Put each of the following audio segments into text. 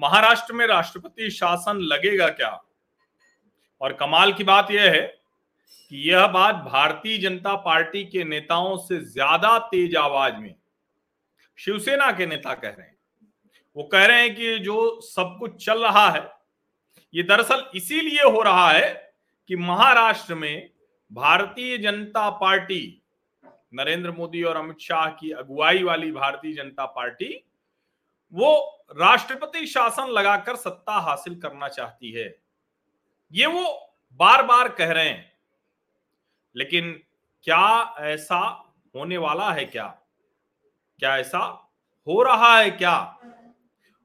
महाराष्ट्र में राष्ट्रपति शासन लगेगा क्या? और कमाल की बात यह है कि यह बात भारतीय जनता पार्टी के नेताओं से ज़्यादा तेज आवाज़ में शिवसेना के नेता कह रहे हैं। वो कह रहे हैं कि जो सब कुछ चल रहा है, ये दरअसल इसीलिए हो रहा है कि महाराष्ट्र में भारतीय जनता पार्टी, नरेंद्र मोदी और अमित शाह की अगुवाई वाली भारतीय जनता पार्टी वो राष्ट्रपति शासन लगाकर सत्ता हासिल करना चाहती है। ये वो बार बार कह रहे हैं। लेकिन क्या ऐसा होने वाला है क्या? क्या ऐसा हो रहा है क्या?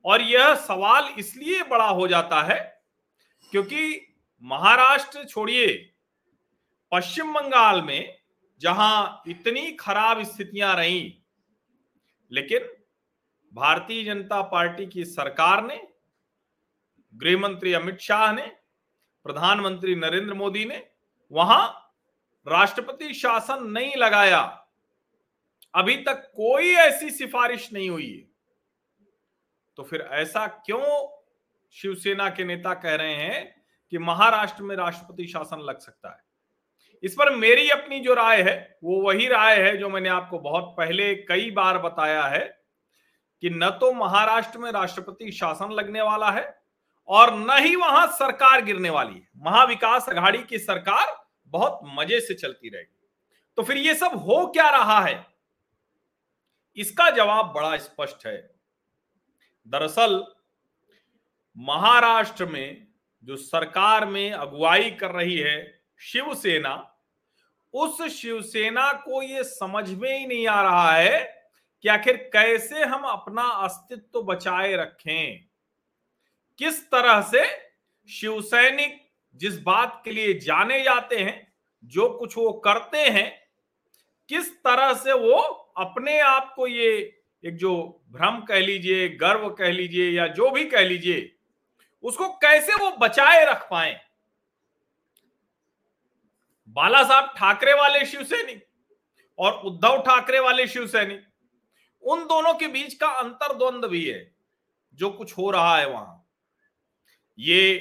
और यह सवाल इसलिए बड़ा हो जाता है क्योंकि महाराष्ट्र छोड़िए, पश्चिम बंगाल में जहाँ इतनी खराब स्थितियाँ रही, लेकिन भारतीय जनता पार्टी की सरकार ने गृह मंत्री अमित शाह ने, प्रधानमंत्री नरेंद्र मोदी ने वहाँ राष्ट्रपति शासन नहीं लगाया। अभी तक कोई ऐसी सिफारिश नहीं हुई है। तो फिर ऐसा क्यों शिवसेना के नेता कह रहे हैं कि महाराष्ट्र में राष्ट्रपति शासन लग सकता है? इस पर मेरी अपनी जो राय है, वो वही राय है जो मैंने आपको बहुत पहले कई बार बताया है कि न तो महाराष्ट्र में राष्ट्रपति शासन लगने वाला है और न ही वहाँ सरकार गिरने वाली है। महाविकास अघाड़ी की सरकार बहुत मज़े से चलती रहेगी। तो फिर ये सब हो क्या रहा है? इसका जवाब बड़ा स्पष्ट है। दरअसल, महाराष्ट्र में जो सरकार में अगुवाई कर रही है शिवसेना, उस शिवसेना को यह समझ में ही नहीं आ रहा है कि आखिर कैसे हम अपना अस्तित्व बचाए रखें? किस तरह से शिवसैनिक जिस बात के लिए जाने जाते हैं, जो कुछ वो करते हैं, किस तरह से वो अपने आप को ये एक जो भ्रम कह लीजिए, गर्व कह लीजिए या जो भी कह लीजिए, उसको कैसे वो बचाए रख पाए? बाला साहब ठाकरे वाले शिवसैनिक और उद्धव ठाकरे वाले शिवसैनिक उन दोनों के बीच का अंतर्द्वंद भी है, जो कुछ हो रहा है वहाँ। ये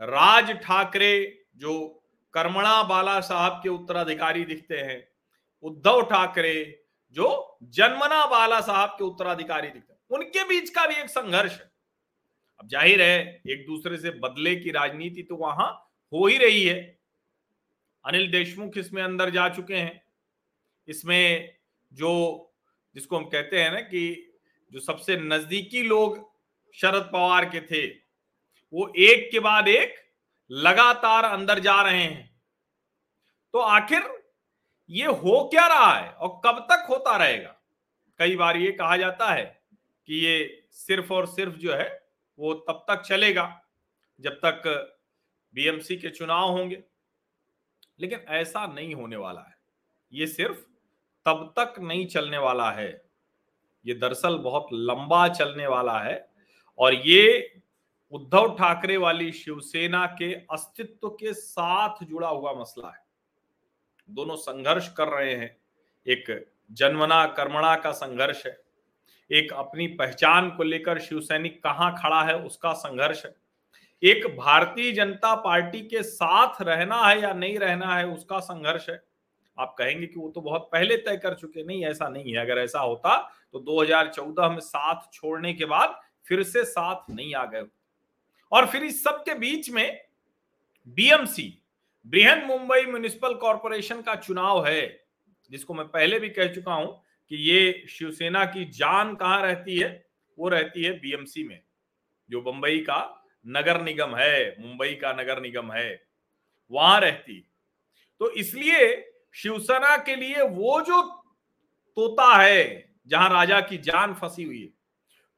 राज ठाकरे, जो कर्मणा बाला साहब के उत्तराधिकारी दिखते हैं, उद्धव ठाकरे, जो जन्मना बाला साहब के उत्तराधिकारी दिखते हैं, उनके बीच का भी एक संघर्ष है। अब ज़ाहिर है, एक दूसरे से बदले की राजनीति तो वहाँ हो ही रही है। अनिल देशमुख इसमें अंदर जा चुके हैं। इसमें जो जिसको हम कहते हैं ना कि जो सबसे नजदीकी लोग शरद पवार के थे, वो एक के बाद एक लगातार अंदर जा रहे हैं। तो आखिर ये हो क्या रहा है और कब तक होता रहेगा? कई बार ये कहा जाता है कि ये सिर्फ़ और सिर्फ़ जो है, वो तब तक चलेगा जब तक बीएमसी के चुनाव होंगे। लेकिन ऐसा नहीं होने वाला है। ये सिर्फ़ तब तक नहीं चलने वाला है। ये दरअसल बहुत लंबा चलने वाला है और ये उद्धव ठाकरे वाली शिवसेना के अस्तित्व के साथ जुड़ा हुआ मसला है। दोनों संघर्ष कर रहे हैं। एक जन्मना कर्मणा का संघर्ष है। एक अपनी पहचान को लेकर शिवसैनिक कहाँ खड़ा है उसका संघर्ष है। एक भारतीय जनता पार्टी के साथ रहना है या नहीं रहना है उसका संघर्ष है। आप कहेंगे कि वो तो बहुत पहले तय कर चुके नहीं, ऐसा नहीं है। अगर ऐसा होता तो 2014 में साथ छोड़ने के बाद फिर से साथ नहीं आ गए। और फिर इस सब के बीच में BMC Brihan Mumbai municipal corporation का चुनाव है, जिसको मैं पहले भी कह चुका हूँ कि ये शिवसेना की जान कहाँ रहती है? वो रहती है बीएमसी में, जो बंबई का नगर निगम है, मुंबई का नगर निगम है, वहाँ रहती तो इसलिए शिवसेना के लिए वो जो तोता है, जहाँ राजा की जान फंसी हुई है,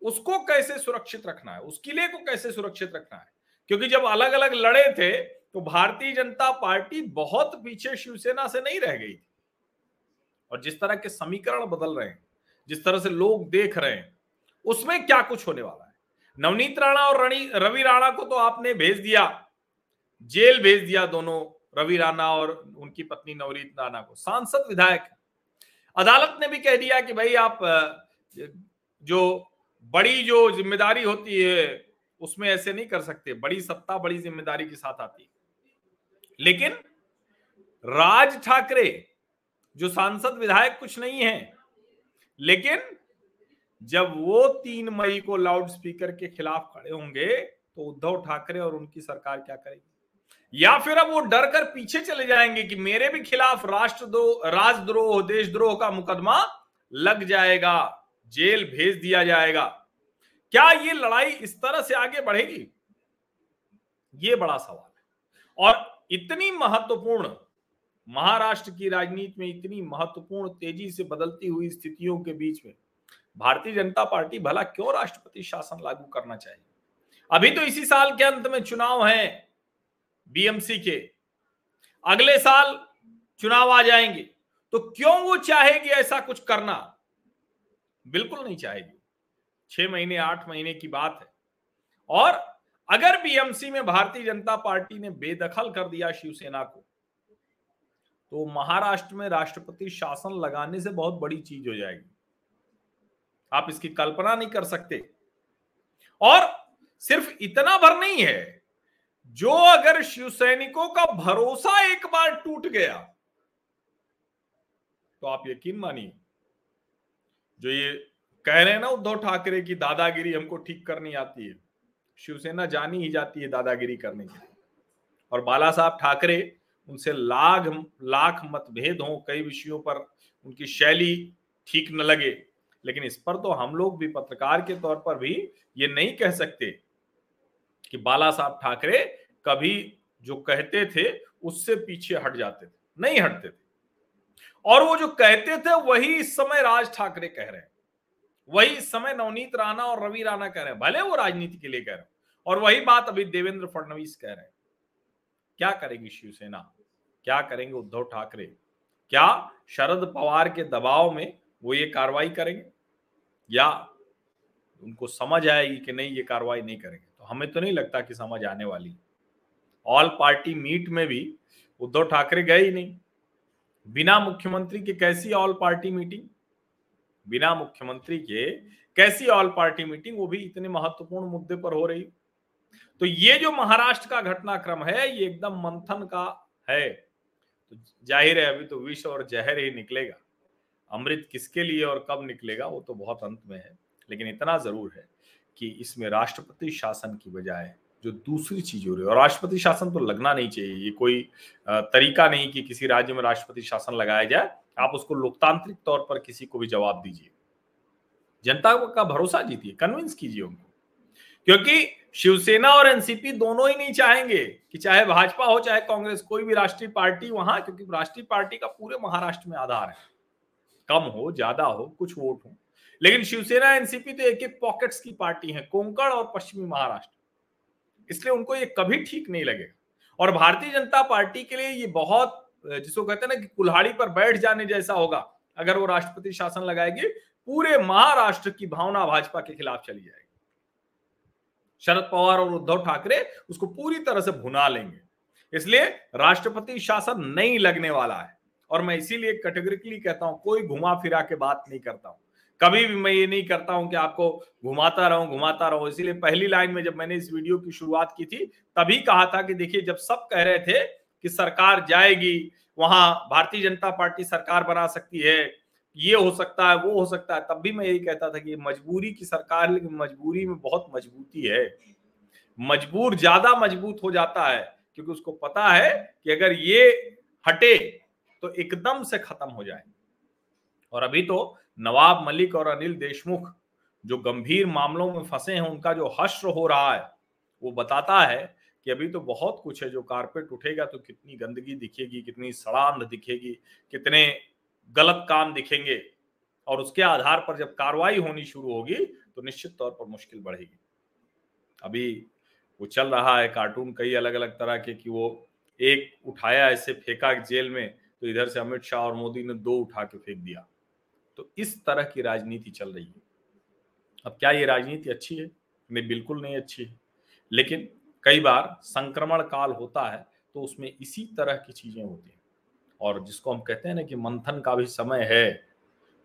उसको कैसे सुरक्षित रखना है? उस किले को कैसे सुरक्षित रखना है? क्योंकि जब अलग अलग लड़े थे तो भारतीय जनता पार्टी बहुत पीछे शिवसेना से नहीं रह गई और जिस तरह के समीकरण बदल रहे हैं, जिस तरह से लोग देख रहे हैं, उसमें क्या कुछ होने वाला है? नवनीत राणा और रवि राणा को तो आपने भेज दिया, जेल भेज दिया दोनों रवि राणा और उनकी पत्नी नवरीत राणा को। सांसद विधायक। अदालत ने भी कह दिया कि भाई आप जो बड़ी जो ज़िम्मेदारी होती है, उसमें ऐसे नहीं कर सकते। बड़ी सत्ता बड़ी ज़िम्मेदारी के साथ आती लेकिन राज ठाकरे, जो सांसद विधायक कुछ नहीं है, लेकिन जब वो तीन मई को लाउड स्पीकर के खिलाफ खड़े होंगे तो उद्धव ठाकरे और उनकी सरकार क्या करेगी? या फिर अब वो डर कर पीछे चले जाएँगे कि मेरे भी खिलाफ राष्ट्रद्रोह राजद्रोह, देशद्रोह का मुकदमा लग जाएगा, जेल भेज दिया जाएगा। क्या ये लड़ाई इस तरह से आगे बढ़ेगी? ये बड़ा सवाल है। और इतनी महत्वपूर्ण, महाराष्ट्र की राजनीति में इतनी महत्वपूर्ण, तेज़ी से बदलती हुई स्थितियों के बीच में भारतीय जनता पार्टी भला क्यों राष्ट्रपति शासन लागू करना चाहिए अभी तो इसी साल के अंत में चुनाव है। बीएमसी के। अगले साल चुनाव आ जाएँगे। तो क्यों वो चाहेगी ऐसा कुछ करना? बिल्कुल नहीं चाहेगी। छह महीने, आठ महीने की बात है। और अगर बीएमसी में भारतीय जनता पार्टी ने बेदखल कर दिया शिवसेना को तो महाराष्ट्र में राष्ट्रपति शासन लगाने से बहुत बड़ी चीज़ हो जाएगी। आप इसकी कल्पना नहीं कर सकते। और सिर्फ़ इतना भर नहीं है जो अगर शिव सैनिकों का भरोसा एक बार टूट गया तो आप यकीन मानिए, जो ये कह रहे हैं ना उद्धव ठाकरे की दादागिरी हमको ठीक करनी आती है, शिवसेना जानी ही जाती है दादागिरी करने के लिए। और बाला साहब ठाकरे, उनसे लाख लाख मतभेद हो, कई विषयों पर उनकी शैली ठीक न लगे, लेकिन इस पर तो हम लोग भी पत्रकार के तौर पर भी ये नहीं कह सकते कि बाला साहब ठाकरे कभी जो कहते थे, उससे पीछे हट जाते थे, नहीं हटते थे। और वो जो कहते थे, वही इस समय राज ठाकरे कह रहे हैं। वही इस समय नवनीत राणा और रवि राणा कह रहे हैं, भले वो राजनीति के लिए कह रहे हैं, और वही बात अभी देवेंद्र फडणवीस कह रहे हैं। क्या करेगी शिवसेना? क्या करेंगे उद्धव ठाकरे? क्या शरद पवार के दबाव में वो ये कार्रवाई करेंगे? या उनको समझ आएगी कि नहीं, ये कार्रवाई नहीं करेंगे? तो हमें तो नहीं लगता कि समझ आने वाली। ऑल पार्टी मीट में भी उद्धव ठाकरे गए ही नहीं। बिना मुख्यमंत्री के कैसी ऑल पार्टी मीटिंग बिना मुख्यमंत्री के कैसी ऑल पार्टी मीटिंग वो भी इतने महत्वपूर्ण मुद्दे पर हो रही। तो ये जो महाराष्ट्र का घटनाक्रम है, ये एकदम मंथन का है। तो ज़ाहिर है, अभी तो विष और जहर ही निकलेगा। अमृत किसके लिए और कब निकलेगा, वो तो बहुत अंत में है। लेकिन इतना ज़रूर है कि इसमें राष्ट्रपति शासन की बजाय जो दूसरी चीज़ हो रही है। और राष्ट्रपति शासन तो लगना नहीं चाहिए। ये कोई तरीका नहीं कि किसी राज्य में राष्ट्रपति शासन लगाया जाए। आप उसको लोकतांत्रिक तौर पर किसी को भी जवाब दीजिए। जनता का भरोसा जीतिए कन्विंस कीजिए उनको। क्योंकि शिवसेना और एनसीपी दोनों ही नहीं चाहेंगे कि चाहे भाजपा हो, चाहे कांग्रेस, कोई भी राष्ट्रीय पार्टी वहाँ, क्योंकि राष्ट्रीय पार्टी का पूरे महाराष्ट्र में आधार है। कम हो, ज़्यादा हो, कुछ वोट हो। लेकिन शिवसेना, एनसीपी तो एक एक पॉकेट्स की पार्टी है, कोंकण और पश्चिमी महाराष्ट्र। इसलिए उनको ये कभी ठीक नहीं लगेगा और भारतीय जनता पार्टी के लिए ये बहुत, जिसको कहते हैं ना कि कुल्हाड़ी पर बैठ जाने जैसा होगा, अगर वो राष्ट्रपति शासन लगाएगी, पूरे महाराष्ट्र की भावना भाजपा के खिलाफ चली जाएगी। शरद पवार और उद्धव ठाकरे उसको पूरी तरह से भुना लेंगे। इसलिए राष्ट्रपति शासन नहीं लगने वाला है। और मैं इसीलिए कैटेगरिकली कहता हूँ, कोई घुमा फिरा के बात नहीं करता हूँ। कभी भी मैं ये नहीं करता हूँ कि आपको घुमाता रहूँ घुमाता रहूँ। इसीलिए पहली लाइन में जब मैंने इस वीडियो की शुरुआत की थी, तभी कहा था कि देखिए, जब सब कह रहे थे कि सरकार जाएगी, वहाँ भारतीय जनता पार्टी सरकार बना सकती है, ये हो सकता है, वो हो सकता है, तब भी मैं यही कहता था कि मजबूरी की सरकार, लेकिन मजबूरी में बहुत मजबूती है। मजबूर ज़्यादा मज़बूत हो जाता है, क्योंकि उसको पता है कि अगर ये हटे तो एकदम से खत्म हो जाए। और अभी तो नवाब मलिक और अनिल देशमुख जो गंभीर मामलों में फंसे हैं, उनका जो हश्र हो रहा है, वो बताता है कि अभी तो बहुत कुछ है, जो कारपेट उठेगा तो कितनी गंदगी दिखेगी, कितनी सड़ांध दिखेगी, कितने गलत काम दिखेंगे और उसके आधार पर जब कार्रवाई होनी शुरू होगी तो निश्चित तौर पर मुश्किल बढ़ेगी। अभी वो चल रहा है कार्टून कई अलग अलग तरह के कि वो एक उठाया ऐसे फेंका जेल में तो इधर से अमित शाह और मोदी ने दो उठा के फेंक दिया। तो इस तरह की राजनीति चल रही है। अब क्या ये राजनीति अच्छी है? नहीं, बिल्कुल नहीं अच्छी है। लेकिन कई बार संक्रमण काल होता है तो उसमें इसी तरह की चीज़ें होती हैं। और जिसको हम कहते हैं ना कि मंथन का भी समय है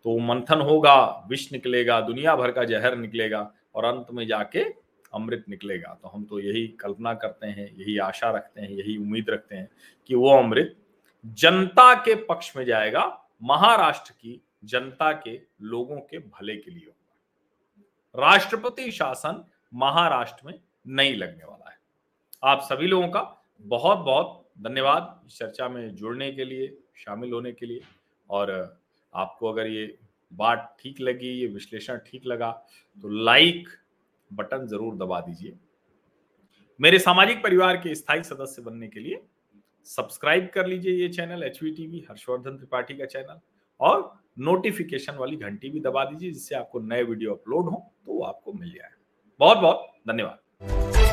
तो मंथन होगा, विष निकलेगा, दुनिया भर का जहर निकलेगा और अंत में जाके अमृत निकलेगा। तो हम तो यही कल्पना करते हैं, यही आशा रखते हैं, यही उम्मीद रखते हैं कि वो अमृत जनता के पक्ष में जाएगा, महाराष्ट्र की जनता के, लोगों के भले के लिए होगा। राष्ट्रपति शासन महाराष्ट्र में नहीं लगने वाला है। आप सभी लोगों का बहुत बहुत धन्यवाद चर्चा में जुड़ने के लिए, शामिल होने के लिए। और आपको अगर ये बात ठीक लगी, ये विश्लेषण ठीक लगा तो लाइक बटन ज़रूर दबा दीजिए। मेरे सामाजिक परिवार के स्थायी सदस्य बनने के लिए सब्सक्राइब कर लीजिए ये channel HV TV Harshvardhan Tripathi का चैनल और नोटिफिकेशन वाली घंटी भी दबा दीजिए जिससे आपको नए वीडियो अपलोड हो तो वो आपको मिल जाए। बहुत बहुत धन्यवाद।